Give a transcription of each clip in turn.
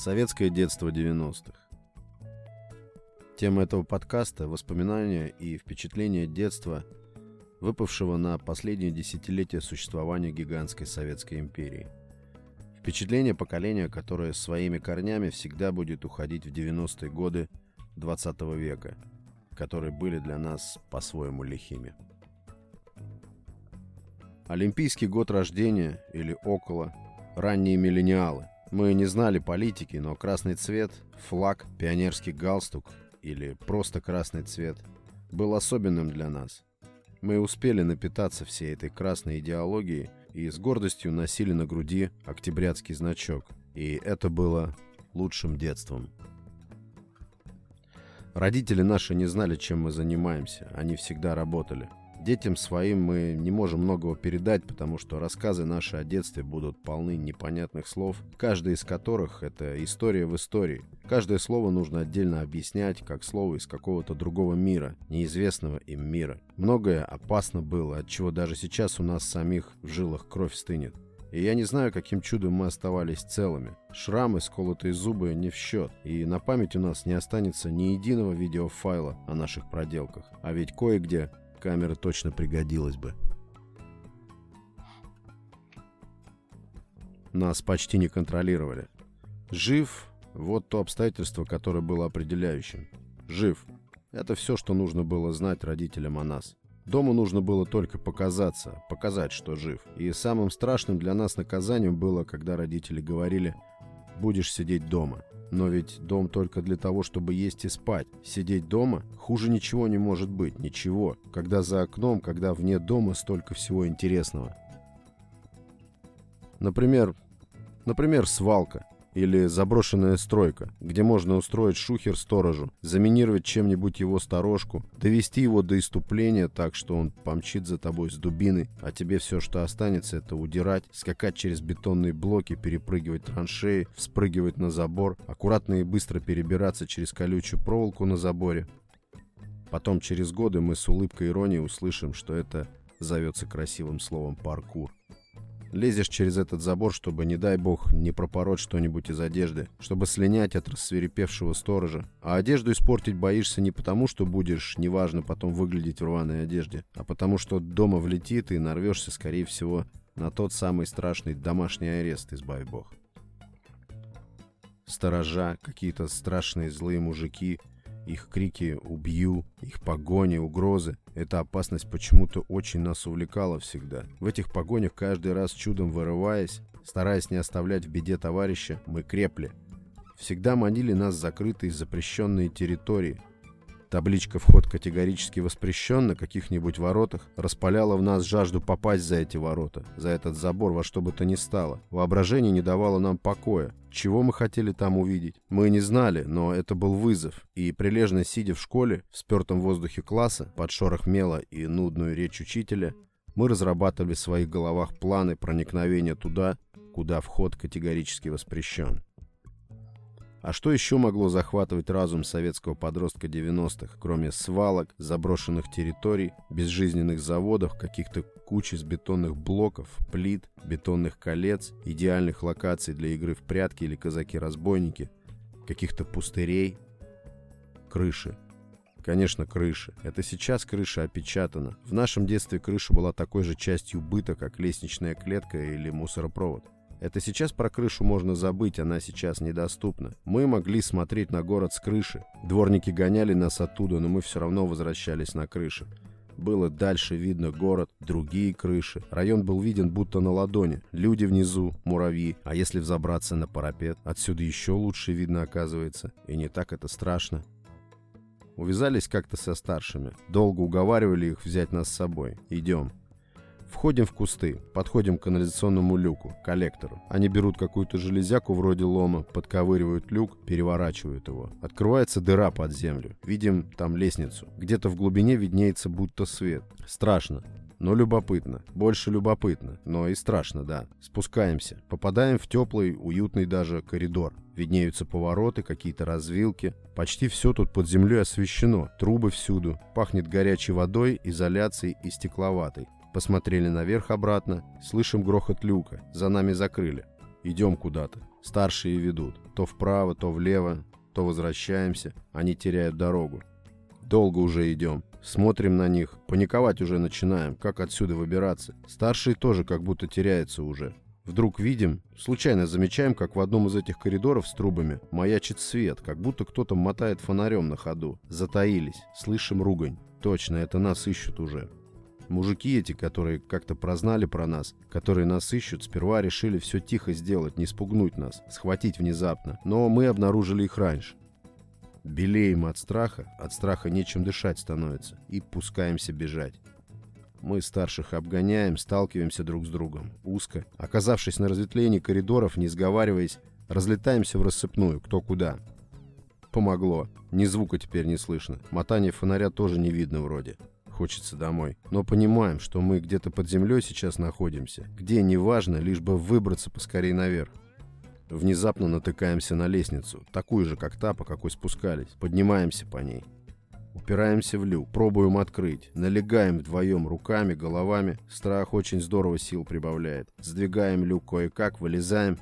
Советское детство 90-х. Тема этого подкаста – воспоминания и впечатления детства, выпавшего на последнее десятилетие существования гигантской Советской империи. Впечатление поколения, которое своими корнями всегда будет уходить в 90-е годы 20 века, которые были для нас по-своему лихими. Олимпийский год рождения или около, ранние миллениалы. Мы не знали политики, но красный цвет, флаг, пионерский галстук или просто красный цвет был особенным для нас. Мы успели напитаться всей этой красной идеологией и с гордостью носили на груди октябрятский значок. И это было лучшим детством. Родители наши не знали, чем мы занимаемся. Они всегда работали. Детям своим мы не можем многого передать, потому что рассказы наши о детстве будут полны непонятных слов, каждый из которых — это история в истории. Каждое слово нужно отдельно объяснять, как слово из какого-то другого мира, неизвестного им мира. Многое опасно было, от чего даже сейчас у нас самих в жилах кровь стынет. И я не знаю, каким чудом мы оставались целыми. Шрамы, сколотые зубы не в счет. И на память у нас не останется ни единого видеофайла о наших проделках. А ведь кое-где камера точно пригодилась бы. Нас почти не контролировали. Жив – вот то обстоятельство, которое было определяющим. Жив – это все, что нужно было знать родителям о нас. Дому нужно было только показаться, показать, что жив. И самым страшным для нас наказанием было, когда родители говорили «будешь сидеть дома». Но ведь дом только для того, чтобы есть и спать. Сидеть дома хуже ничего не может быть, ничего. Когда за окном, когда вне дома столько всего интересного. Например, например, свалка или заброшенная стройка, где можно устроить шухер сторожу, заминировать чем-нибудь его сторожку, довести его до иступления так, что он помчит за тобой с дубиной, а тебе все, что останется, это удирать, скакать через бетонные блоки, перепрыгивать траншеи, вспрыгивать на забор, аккуратно и быстро перебираться через колючую проволоку на заборе. Потом через годы мы с улыбкой иронии услышим, что это зовется красивым словом паркур. Лезешь через этот забор, чтобы, не дай бог, не пропороть что-нибудь из одежды, чтобы слинять от рассверепевшего сторожа. А одежду испортить боишься не потому, что будешь, неважно, потом выглядеть в рваной одежде, а потому что дома влетит и нарвешься, скорее всего, на тот самый страшный домашний арест, избави бог. Сторожа, какие-то страшные злые мужики, их крики «убью», их погони, угрозы. Эта опасность почему-то очень нас увлекала всегда. В этих погонях каждый раз чудом вырываясь, стараясь не оставлять в беде товарища, мы крепли. Всегда манили нас закрытые запрещенные территории, Табличка «Вход категорически воспрещен» на каких-нибудь воротах распаляла в нас жажду попасть за эти ворота, за этот забор во что бы то ни стало. Воображение не давало нам покоя. Чего мы хотели там увидеть? Мы не знали, но это был вызов. И прилежно сидя в школе, в спертом воздухе класса, под шорох мела и нудную речь учителя, мы разрабатывали в своих головах планы проникновения туда, куда вход категорически воспрещен. А что еще могло захватывать разум советского подростка 90-х, кроме свалок, заброшенных территорий, безжизненных заводов, каких-то куч из бетонных блоков, плит, бетонных колец, идеальных локаций для игры в прятки или казаки-разбойники, каких-то пустырей, крыши. Конечно, крыши. Это сейчас крыша опечатана. В нашем детстве крыша была такой же частью быта, как лестничная клетка или мусоропровод. Это сейчас про крышу можно забыть, она сейчас недоступна. Мы могли смотреть на город с крыши. Дворники гоняли нас оттуда, но мы все равно возвращались на крыши. Было дальше видно город, другие крыши. Район был виден будто на ладони. Люди внизу, муравьи. А если взобраться на парапет, отсюда еще лучше видно оказывается. И не так это страшно. Увязались как-то со старшими. Долго уговаривали их взять нас с собой. Идем. Входим в кусты, подходим к канализационному люку, коллектору. Они берут какую-то железяку вроде лома, подковыривают люк, переворачивают его. Открывается дыра под землю. Видим там лестницу. Где-то в глубине виднеется будто свет. Страшно. Но любопытно. Больше любопытно. Но и страшно, да. Спускаемся. Попадаем в теплый, уютный даже коридор. Виднеются повороты, какие-то развилки. Почти все тут под землей освещено. Трубы всюду. Пахнет горячей водой, изоляцией и стекловатой. Посмотрели наверх обратно. Слышим грохот люка. За нами закрыли. Идем куда-то. Старшие ведут. То вправо, то влево, то возвращаемся. Они теряют дорогу. Долго уже идем. Смотрим на них. Паниковать уже начинаем. Как отсюда выбираться? Старшие тоже как будто теряются уже. Вдруг видим, случайно замечаем, как в одном из этих коридоров с трубами маячит свет, как будто кто-то мотает фонарем на ходу. Затаились. Слышим ругань. Точно, это нас ищут уже. Мужики эти, которые как-то прознали про нас, которые нас ищут, сперва решили все тихо сделать, не спугнуть нас, схватить внезапно. Но мы обнаружили их раньше. Белеем от страха, от страха нечем дышать становится, и пускаемся бежать. Мы старших обгоняем, сталкиваемся друг с другом, узко. Оказавшись на разветвлении коридоров, не сговариваясь, разлетаемся в рассыпную, кто куда. Помогло. Ни звука теперь не слышно. Мотание фонаря тоже не видно вроде. Хочется домой. Но понимаем, что мы где-то под землей сейчас находимся. Где, неважно, лишь бы выбраться поскорее наверх. Внезапно натыкаемся на лестницу, такую же, как та, по какой спускались. Поднимаемся по ней. Упираемся в люк, пробуем открыть. Налегаем вдвоем руками, головами. Страх очень здорово сил прибавляет. Сдвигаем люк кое-как, вылезаем.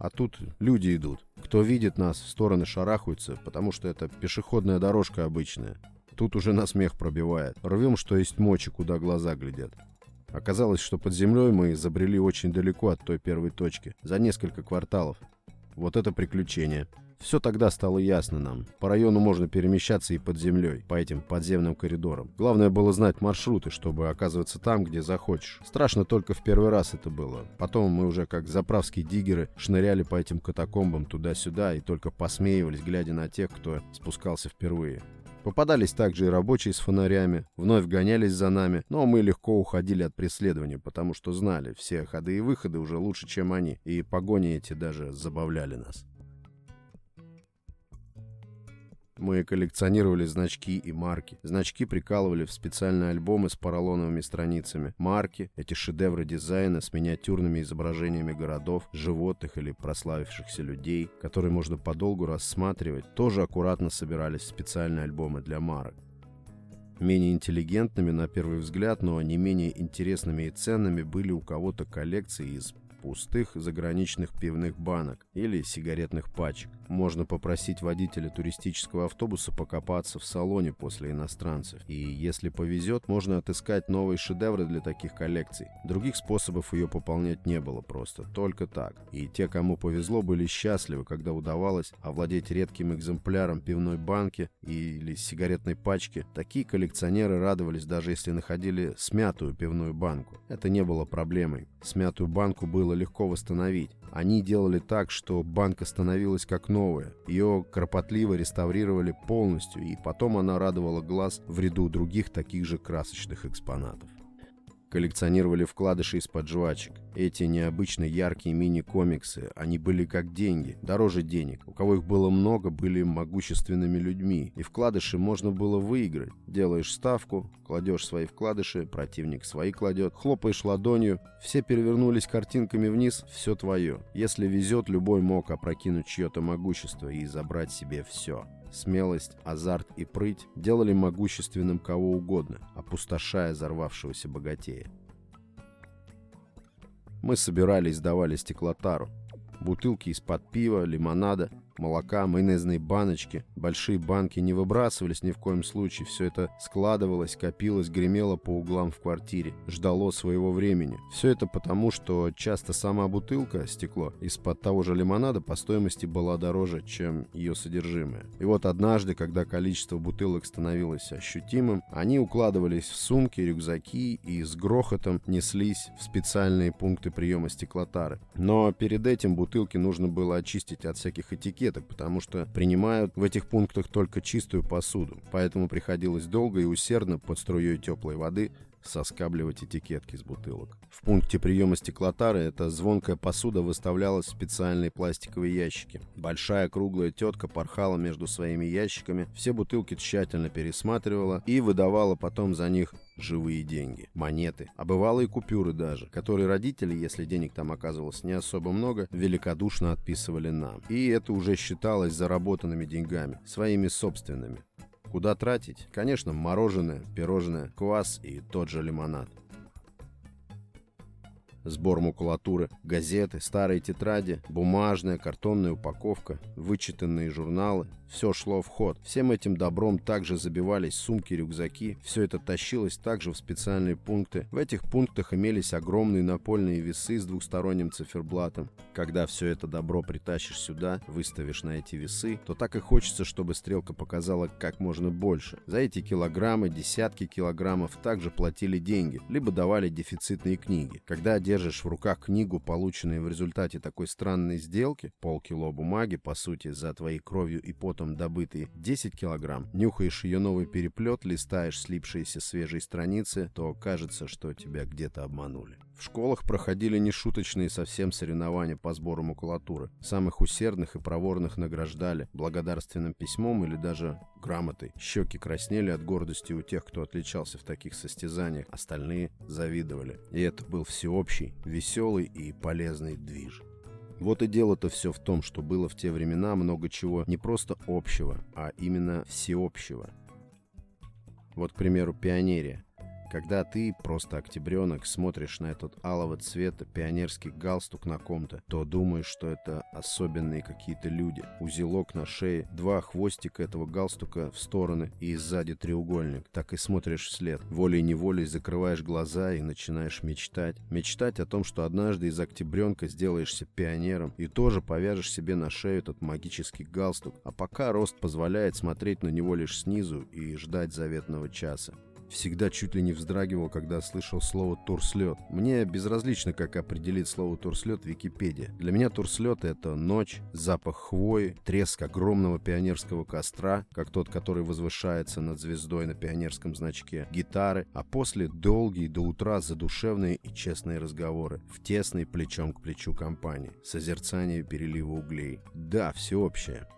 А тут люди идут. Кто видит нас, в стороны шарахаются, потому что это пешеходная дорожка обычная. Тут уже на смех пробивает. Рвем, что есть мочи, куда глаза глядят. Оказалось, что под землей мы забрели очень далеко от той первой точки, за несколько кварталов. Вот это приключение. Все тогда стало ясно нам. По району можно перемещаться и под землей, по этим подземным коридорам. Главное было знать маршруты, чтобы оказываться там, где захочешь. Страшно только в первый раз это было. Потом мы уже как заправские диггеры шныряли по этим катакомбам туда-сюда и только посмеивались, глядя на тех, кто спускался впервые. Попадались также и рабочие с фонарями, вновь гонялись за нами, но мы легко уходили от преследования, потому что знали, все ходы и выходы уже лучше, чем они, и погони эти даже забавляли нас. Мы коллекционировали значки и марки. Значки прикалывали в специальные альбомы с поролоновыми страницами. Марки — эти шедевры дизайна с миниатюрными изображениями городов, животных или прославившихся людей, которые можно подолгу рассматривать, тоже аккуратно собирались в специальные альбомы для марок менее интеллигентными на первый взгляд, но не менее интересными и ценными были у кого-то коллекции из пустых заграничных пивных банок или сигаретных пачек. Можно попросить водителя туристического автобуса покопаться в салоне после иностранцев. И если повезет, можно отыскать новые шедевры для таких коллекций. Других способов ее пополнять не было просто, только так. И те, кому повезло, были счастливы, когда удавалось овладеть редким экземпляром пивной банки или сигаретной пачки. Такие коллекционеры радовались даже если находили смятую пивную банку. Это не было проблемой. Смятую банку было легко восстановить. Они делали так, что банка становилась как новая. Ее кропотливо реставрировали полностью, и потом она радовала глаз в ряду других таких же красочных экспонатов коллекционировали вкладыши из-под жвачек. Эти необычно яркие мини-комиксы, они были как деньги, дороже денег. У кого их было много, были могущественными людьми. И вкладыши можно было выиграть. Делаешь ставку, кладешь свои вкладыши, противник свои кладет, хлопаешь ладонью, все перевернулись картинками вниз, все твое. Если везет, любой мог опрокинуть чье-то могущество и забрать себе все. Смелость, азарт и прыть делали могущественным кого угодно, опустошая взорвавшегося богатея. Мы собирали и сдавали стеклотару. Бутылки из-под пива, лимонада, молока, майонезные баночки. Большие банки не выбрасывались ни в коем случае. Все это складывалось, копилось, гремело по углам в квартире. Ждало своего времени. Все это потому, что часто сама бутылка, стекло, из-под того же лимонада по стоимости была дороже, чем ее содержимое. И вот однажды, когда количество бутылок становилось ощутимым, они укладывались в сумки, рюкзаки и с грохотом неслись в специальные пункты приема стеклотары. Но перед этим бутылки нужно было очистить от всяких этикет этикеток, потому что принимают в этих пунктах только чистую посуду. Поэтому приходилось долго и усердно под струей теплой воды соскабливать этикетки с бутылок. В пункте приема стеклотары эта звонкая посуда выставлялась в специальные пластиковые ящики. Большая круглая тетка порхала между своими ящиками, все бутылки тщательно пересматривала и выдавала потом за них живые деньги, монеты, а бывало и купюры даже, которые родители, если денег там оказывалось не особо много, великодушно отписывали нам. И это уже считалось заработанными деньгами, своими собственными. Куда тратить? Конечно, мороженое, пирожное, квас и тот же лимонад. сбор макулатуры, газеты, старые тетради, бумажная, картонная упаковка, вычитанные журналы. Все шло в ход. Всем этим добром также забивались сумки, рюкзаки. Все это тащилось также в специальные пункты. В этих пунктах имелись огромные напольные весы с двухсторонним циферблатом. Когда все это добро притащишь сюда, выставишь на эти весы, то так и хочется, чтобы стрелка показала как можно больше. За эти килограммы, десятки килограммов также платили деньги, либо давали дефицитные книги. Когда держишь в руках книгу, полученную в результате такой странной сделки, полкило бумаги, по сути, за твоей кровью и потом добытые 10 килограмм, нюхаешь ее новый переплет, листаешь слипшиеся свежие страницы, то кажется, что тебя где-то обманули. В школах проходили нешуточные совсем соревнования по сбору макулатуры. Самых усердных и проворных награждали благодарственным письмом или даже грамотой. Щеки краснели от гордости у тех, кто отличался в таких состязаниях, остальные завидовали. И это был всеобщий, веселый и полезный движ. Вот и дело-то все в том, что было в те времена много чего не просто общего, а именно всеобщего. Вот, к примеру, пионерия. Когда ты, просто октябренок, смотришь на этот алого цвета пионерский галстук на ком-то, то думаешь, что это особенные какие-то люди. Узелок на шее, два хвостика этого галстука в стороны и сзади треугольник. Так и смотришь вслед. Волей-неволей закрываешь глаза и начинаешь мечтать. Мечтать о том, что однажды из октябренка сделаешься пионером и тоже повяжешь себе на шею этот магический галстук. А пока рост позволяет смотреть на него лишь снизу и ждать заветного часа. Всегда чуть ли не вздрагивал, когда слышал слово «турслет». Мне безразлично, как определить слово «турслет» в Википедии. Для меня турслет — это ночь, запах хвои, треск огромного пионерского костра, как тот, который возвышается над звездой на пионерском значке, гитары, а после долгие до утра задушевные и честные разговоры в тесной плечом к плечу компании, созерцание перелива углей. Да, всеобщее.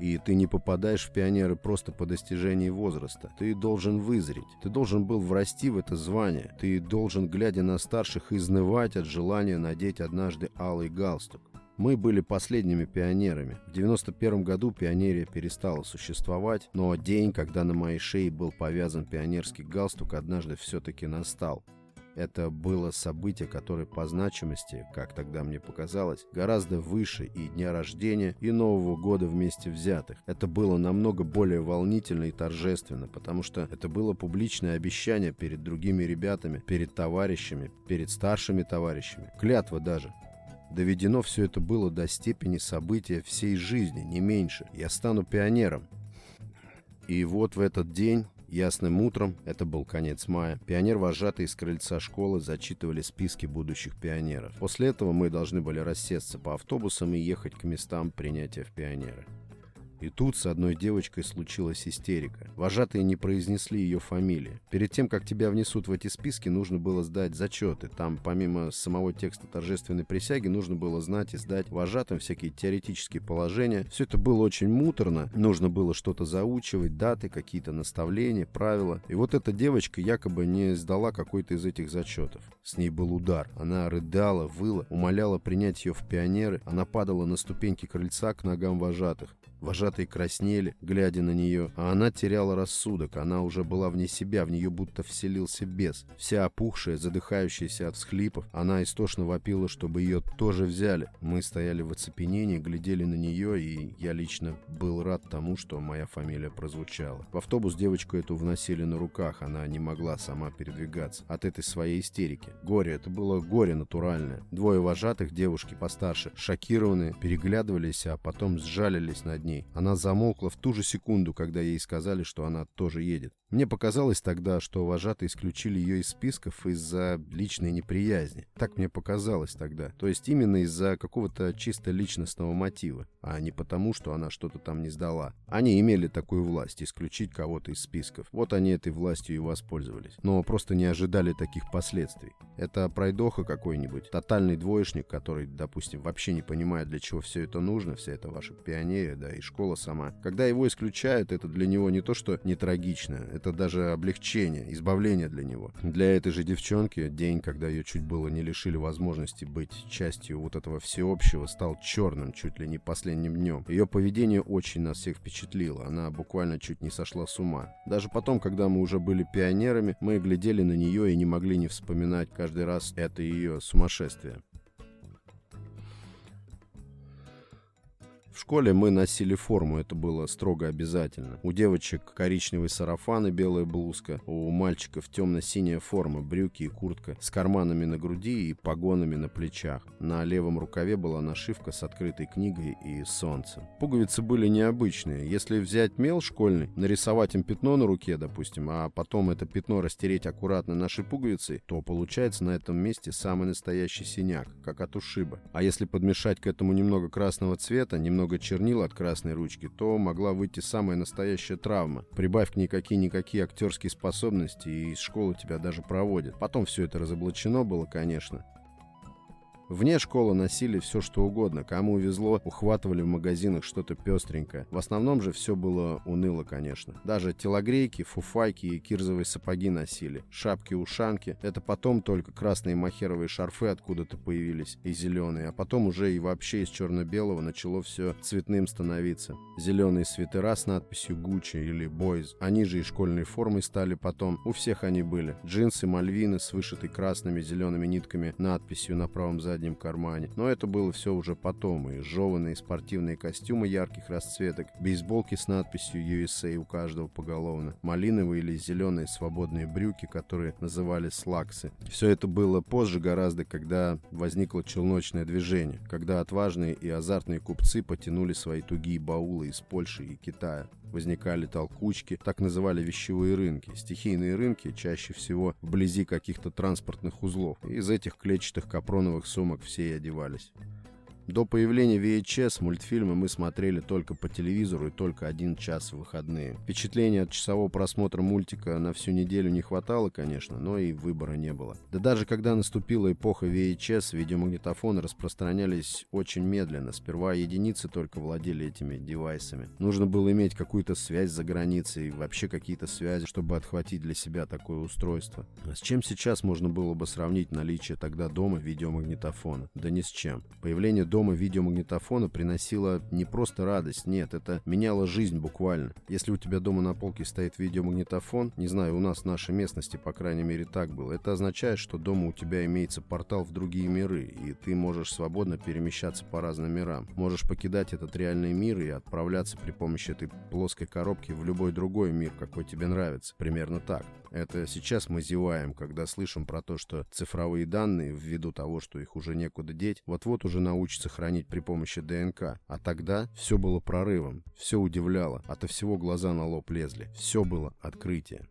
И ты не попадаешь в пионеры просто по достижении возраста. Ты должен вызреть. Ты должен был врасти в это звание. Ты должен, глядя на старших, изнывать от желания надеть однажды алый галстук. Мы были последними пионерами. В 91 году пионерия перестала существовать, но день, когда на моей шее был повязан пионерский галстук, однажды все-таки настал. Это было событие, которое по значимости, как тогда мне показалось, гораздо выше и дня рождения, и Нового года вместе взятых. Это было намного более волнительно и торжественно, потому что это было публичное обещание перед другими ребятами, перед товарищами, перед старшими товарищами. Клятва даже. Доведено все это было до степени события всей жизни, не меньше. Я стану пионером. И вот в этот день Ясным утром, это был конец мая, пионер-вожатые с крыльца школы зачитывали списки будущих пионеров. После этого мы должны были рассесться по автобусам и ехать к местам принятия в пионеры. И тут с одной девочкой случилась истерика. Вожатые не произнесли ее фамилии. Перед тем, как тебя внесут в эти списки, нужно было сдать зачеты. Там, помимо самого текста торжественной присяги, нужно было знать и сдать вожатым всякие теоретические положения. Все это было очень муторно. Нужно было что-то заучивать, даты, какие-то наставления, правила. И вот эта девочка якобы не сдала какой-то из этих зачетов. С ней был удар. Она рыдала, выла, умоляла принять ее в пионеры. Она падала на ступеньки крыльца к ногам вожатых. Вожатые краснели, глядя на нее, а она теряла рассудок. Она уже была вне себя, в нее будто вселился бес. Вся опухшая, задыхающаяся от всхлипов, она истошно вопила, чтобы ее тоже взяли. Мы стояли в оцепенении, глядели на нее, и я лично был рад тому, что моя фамилия прозвучала. В автобус девочку эту вносили на руках, она не могла сама передвигаться от этой своей истерики. Горе, это было горе натуральное. Двое вожатых, девушки постарше, шокированные, переглядывались, а потом сжалились над ней. Она замолкла в ту же секунду, когда ей сказали, что она тоже едет. Мне показалось тогда, что вожатые исключили ее из списков из-за личной неприязни. Так мне показалось тогда. То есть именно из-за какого-то чисто личностного мотива, а не потому, что она что-то там не сдала. Они имели такую власть, исключить кого-то из списков. Вот они этой властью и воспользовались. Но просто не ожидали таких последствий. Это пройдоха какой-нибудь, тотальный двоечник, который, допустим, вообще не понимает, для чего все это нужно, вся эта ваша пионерия, да, и школа сама. Когда его исключают, это для него не то, что не трагично, это это даже облегчение, избавление для него. Для этой же девчонки день, когда ее чуть было не лишили возможности быть частью вот этого всеобщего, стал черным, чуть ли не последним днем. Ее поведение очень нас всех впечатлило, она буквально чуть не сошла с ума. Даже потом, когда мы уже были пионерами, мы глядели на нее и не могли не вспоминать каждый раз это ее сумасшествие. В школе мы носили форму, это было строго обязательно. У девочек коричневый сарафан и белая блузка, у мальчиков темно-синяя форма, брюки и куртка с карманами на груди и погонами на плечах. На левом рукаве была нашивка с открытой книгой и солнцем. Пуговицы были необычные. Если взять мел школьный, нарисовать им пятно на руке, допустим, а потом это пятно растереть аккуратно нашей пуговицей, то получается на этом месте самый настоящий синяк, как от ушиба. А если подмешать к этому немного красного цвета, немного немного чернил от красной ручки, то могла выйти самая настоящая травма. Прибавь к ней какие-никакие актерские способности, и из школы тебя даже проводят. Потом все это разоблачено было, конечно. Вне школы носили все, что угодно. Кому везло, ухватывали в магазинах что-то пестренькое. В основном же все было уныло, конечно. Даже телогрейки, фуфайки и кирзовые сапоги носили. Шапки-ушанки. Это потом только красные махеровые шарфы откуда-то появились. И зеленые. А потом уже и вообще из черно-белого начало все цветным становиться. Зеленые свитера с надписью Gucci или Boys. Они же и школьной формой стали потом. У всех они были. Джинсы, мальвины с вышитой красными зелеными нитками надписью на правом заднем заднем кармане. Но это было все уже потом, и жеванные спортивные костюмы ярких расцветок, бейсболки с надписью USA у каждого поголовно, малиновые или зеленые свободные брюки, которые называли слаксы. Все это было позже гораздо, когда возникло челночное движение, когда отважные и азартные купцы потянули свои тугие баулы из Польши и Китая возникали толкучки, так называли вещевые рынки. Стихийные рынки чаще всего вблизи каких-то транспортных узлов. Из этих клетчатых капроновых сумок все и одевались. До появления VHS мультфильмы мы смотрели только по телевизору и только один час в выходные. Впечатления от часового просмотра мультика на всю неделю не хватало, конечно, но и выбора не было. Да даже когда наступила эпоха VHS, видеомагнитофоны распространялись очень медленно. Сперва единицы только владели этими девайсами. Нужно было иметь какую-то связь за границей, вообще какие-то связи, чтобы отхватить для себя такое устройство. А с чем сейчас можно было бы сравнить наличие тогда дома видеомагнитофона? Да ни с чем. Появление дома видеомагнитофона приносила не просто радость, нет, это меняло жизнь буквально. Если у тебя дома на полке стоит видеомагнитофон, не знаю, у нас в нашей местности, по крайней мере, так было, это означает, что дома у тебя имеется портал в другие миры, и ты можешь свободно перемещаться по разным мирам. Можешь покидать этот реальный мир и отправляться при помощи этой плоской коробки в любой другой мир, какой тебе нравится. Примерно так. Это сейчас мы зеваем, когда слышим про то, что цифровые данные, ввиду того, что их уже некуда деть, вот-вот уже научатся хранить при помощи ДНК. А тогда все было прорывом, все удивляло, ото всего глаза на лоб лезли, все было открытие.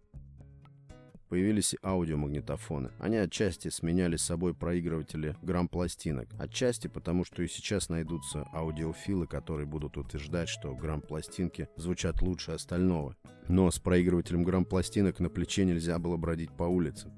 Появились и аудиомагнитофоны. Они отчасти сменяли собой проигрыватели грамм-пластинок. Отчасти потому, что и сейчас найдутся аудиофилы, которые будут утверждать, что грамм-пластинки звучат лучше остального. Но с проигрывателем грамм-пластинок на плече нельзя было бродить по улице.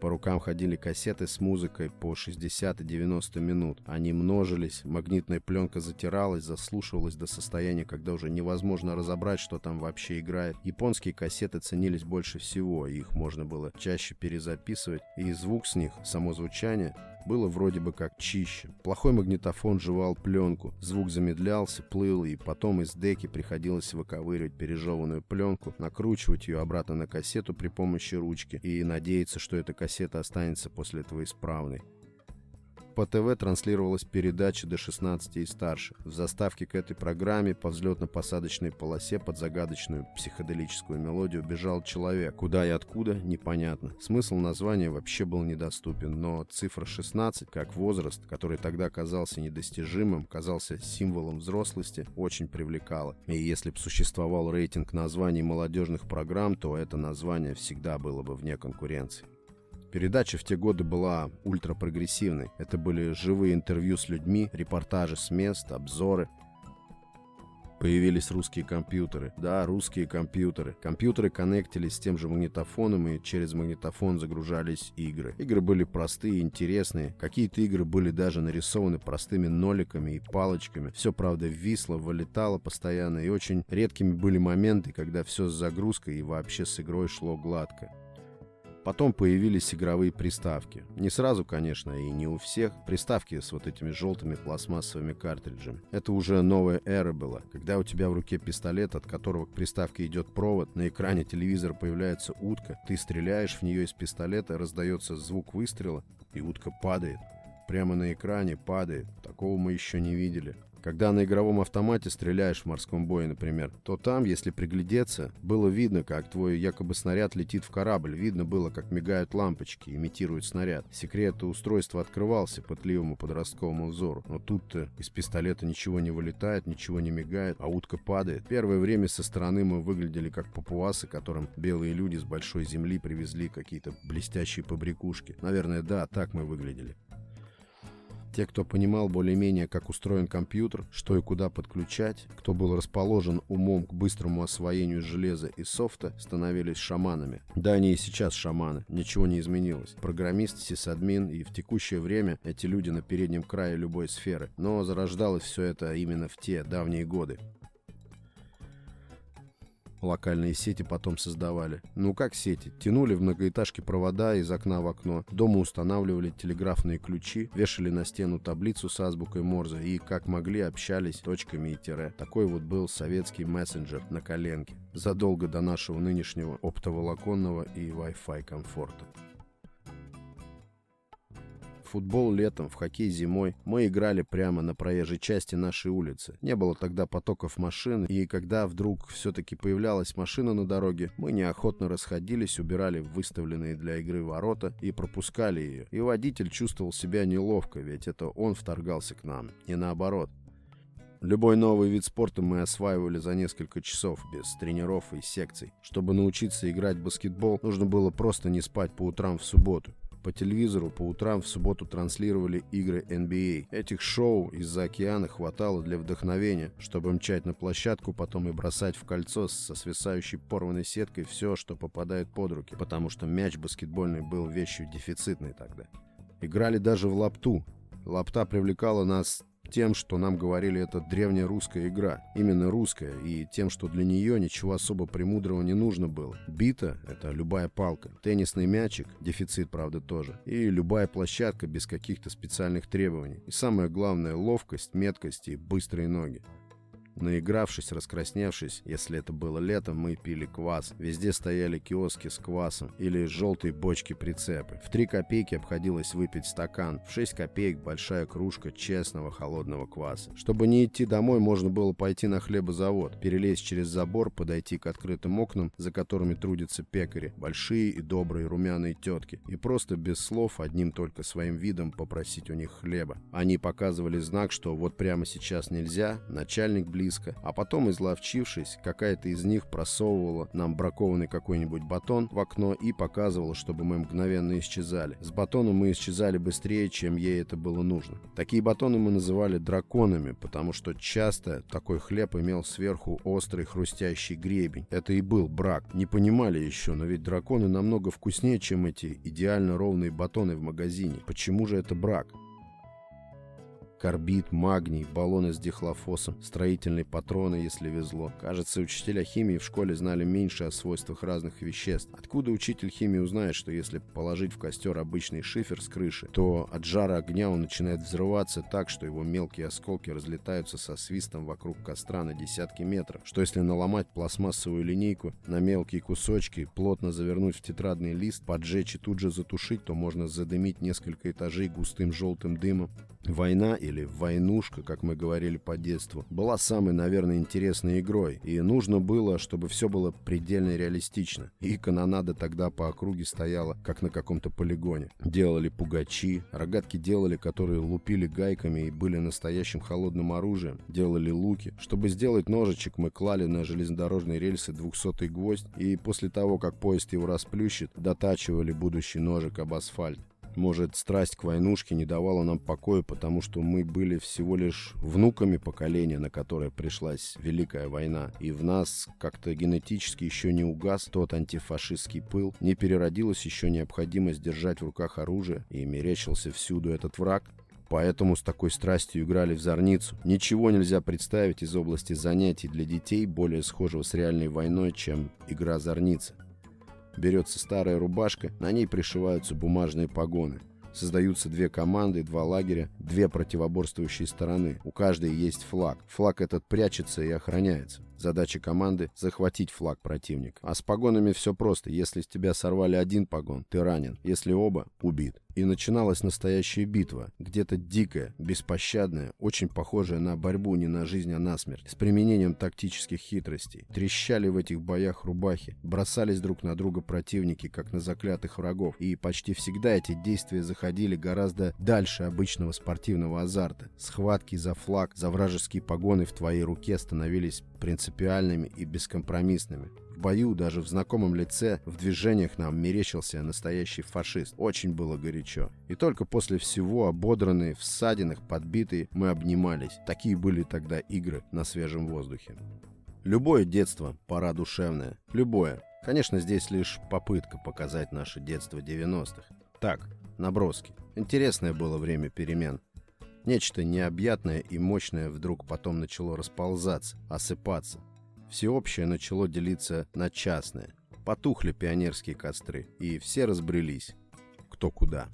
По рукам ходили кассеты с музыкой по 60 и 90 минут. Они множились, магнитная пленка затиралась, заслушивалась до состояния, когда уже невозможно разобрать, что там вообще играет. Японские кассеты ценились больше всего, их можно было чаще перезаписывать, и звук с них, само звучание, было вроде бы как чище. Плохой магнитофон жевал пленку, звук замедлялся, плыл, и потом из деки приходилось выковыривать пережеванную пленку, накручивать ее обратно на кассету при помощи ручки и надеяться, что эта кассета останется после этого исправной. По ТВ транслировалась передача до 16 и старше. В заставке к этой программе по взлетно-посадочной полосе под загадочную психоделическую мелодию бежал человек. Куда и откуда, непонятно. Смысл названия вообще был недоступен, но цифра 16, как возраст, который тогда казался недостижимым, казался символом взрослости, очень привлекала. И если бы существовал рейтинг названий молодежных программ, то это название всегда было бы вне конкуренции. Передача в те годы была ультрапрогрессивной. Это были живые интервью с людьми, репортажи с мест, обзоры. Появились русские компьютеры. Да, русские компьютеры. Компьютеры коннектились с тем же магнитофоном, и через магнитофон загружались игры. Игры были простые, интересные. Какие-то игры были даже нарисованы простыми ноликами и палочками. Все, правда, висло, вылетало постоянно, и очень редкими были моменты, когда все с загрузкой и вообще с игрой шло гладко. Потом появились игровые приставки. Не сразу, конечно, и не у всех. Приставки с вот этими желтыми пластмассовыми картриджами. Это уже новая эра была. Когда у тебя в руке пистолет, от которого к приставке идет провод, на экране телевизора появляется утка, ты стреляешь в нее из пистолета, раздается звук выстрела, и утка падает. Прямо на экране падает. Такого мы еще не видели. Когда на игровом автомате стреляешь в морском бое, например, то там, если приглядеться, было видно, как твой якобы снаряд летит в корабль. Видно было, как мигают лампочки, имитируют снаряд. Секрет устройства открывался пытливому подростковому взору. Но тут-то из пистолета ничего не вылетает, ничего не мигает, а утка падает. Первое время со стороны мы выглядели как папуасы, которым белые люди с большой земли привезли какие-то блестящие побрякушки. Наверное, да, так мы выглядели. Те, кто понимал более-менее, как устроен компьютер, что и куда подключать, кто был расположен умом к быстрому освоению железа и софта, становились шаманами. Да, они и сейчас шаманы, ничего не изменилось. Программист, сисадмин, и в текущее время эти люди на переднем крае любой сферы. Но зарождалось все это именно в те давние годы. Локальные сети потом создавали. Ну как сети? Тянули в многоэтажке провода из окна в окно, дома устанавливали телеграфные ключи, вешали на стену таблицу с азбукой Морзе и, как могли, общались точками и тире. Такой вот был советский мессенджер на коленке, задолго до нашего нынешнего оптоволоконного и Wi-Fi комфорта футбол летом, в хоккей зимой. Мы играли прямо на проезжей части нашей улицы. Не было тогда потоков машин, и когда вдруг все-таки появлялась машина на дороге, мы неохотно расходились, убирали выставленные для игры ворота и пропускали ее. И водитель чувствовал себя неловко, ведь это он вторгался к нам, не наоборот. Любой новый вид спорта мы осваивали за несколько часов, без тренеров и секций. Чтобы научиться играть в баскетбол, нужно было просто не спать по утрам в субботу. По телевизору по утрам в субботу транслировали игры NBA. Этих шоу из-за океана хватало для вдохновения, чтобы мчать на площадку, потом и бросать в кольцо со свисающей порванной сеткой все, что попадает под руки, потому что мяч баскетбольный был вещью дефицитной тогда. Играли даже в лапту. Лапта привлекала нас тем, что нам говорили, это древняя русская игра. Именно русская, и тем, что для нее ничего особо премудрого не нужно было. Бита — это любая палка. Теннисный мячик, дефицит, правда, тоже. И любая площадка без каких-то специальных требований. И самое главное — ловкость, меткость и быстрые ноги. Наигравшись, раскрасневшись, если это было летом, мы пили квас. Везде стояли киоски с квасом или желтые бочки-прицепы. В 3 копейки обходилось выпить стакан, в 6 копеек большая кружка честного холодного кваса. Чтобы не идти домой, можно было пойти на хлебозавод, перелезть через забор, подойти к открытым окнам, за которыми трудятся пекари, большие и добрые румяные тетки, и просто без слов, одним только своим видом попросить у них хлеба. Они показывали знак, что вот прямо сейчас нельзя, начальник близко близко, а потом, изловчившись, какая-то из них просовывала нам бракованный какой-нибудь батон в окно и показывала, чтобы мы мгновенно исчезали. С батоном мы исчезали быстрее, чем ей это было нужно. Такие батоны мы называли драконами, потому что часто такой хлеб имел сверху острый хрустящий гребень. Это и был брак. Не понимали еще, но ведь драконы намного вкуснее, чем эти идеально ровные батоны в магазине. Почему же это брак? Карбид, магний, баллоны с дихлофосом, строительные патроны, если везло. Кажется, учителя химии в школе знали меньше о свойствах разных веществ. Откуда учитель химии узнает, что если положить в костер обычный шифер с крыши, то от жара огня он начинает взрываться так, что его мелкие осколки разлетаются со свистом вокруг костра на десятки метров. Что если наломать пластмассовую линейку на мелкие кусочки, плотно завернуть в тетрадный лист, поджечь и тут же затушить, то можно задымить несколько этажей густым желтым дымом. Война или войнушка, как мы говорили по детству, была самой, наверное, интересной игрой, и нужно было, чтобы все было предельно реалистично. И канонада тогда по округе стояла, как на каком-то полигоне. Делали пугачи, рогатки делали, которые лупили гайками и были настоящим холодным оружием, делали луки. Чтобы сделать ножичек, мы клали на железнодорожные рельсы 200 гвоздь, и после того, как поезд его расплющит, дотачивали будущий ножик об асфальт. Может, страсть к войнушке не давала нам покоя, потому что мы были всего лишь внуками поколения, на которое пришлась Великая война, и в нас как-то генетически еще не угас тот антифашистский пыл, не переродилась еще необходимость держать в руках оружие, и мерещился всюду этот враг, Поэтому с такой страстью играли в зорницу. Ничего нельзя представить из области занятий для детей, более схожего с реальной войной, чем игра зорница. Берется старая рубашка, на ней пришиваются бумажные погоны. Создаются две команды, два лагеря, две противоборствующие стороны. У каждой есть флаг. Флаг этот прячется и охраняется. Задача команды — захватить флаг противника. А с погонами все просто. Если с тебя сорвали один погон, ты ранен. Если оба — убит. И начиналась настоящая битва. Где-то дикая, беспощадная, очень похожая на борьбу не на жизнь, а на смерть. С применением тактических хитростей. Трещали в этих боях рубахи. Бросались друг на друга противники, как на заклятых врагов. И почти всегда эти действия заходили гораздо дальше обычного спортивного азарта. Схватки за флаг, за вражеские погоны в твоей руке становились принципиальными и бескомпромиссными. В бою, даже в знакомом лице, в движениях нам мерещился настоящий фашист. Очень было горячо. И только после всего, ободранные, в ссадинах, подбитые, мы обнимались. Такие были тогда игры на свежем воздухе. Любое детство – пора душевная. Любое. Конечно, здесь лишь попытка показать наше детство 90-х. Так, наброски. Интересное было время перемен. Нечто необъятное и мощное вдруг потом начало расползаться, осыпаться. Всеобщее начало делиться на частное. Потухли пионерские костры, и все разбрелись. Кто куда.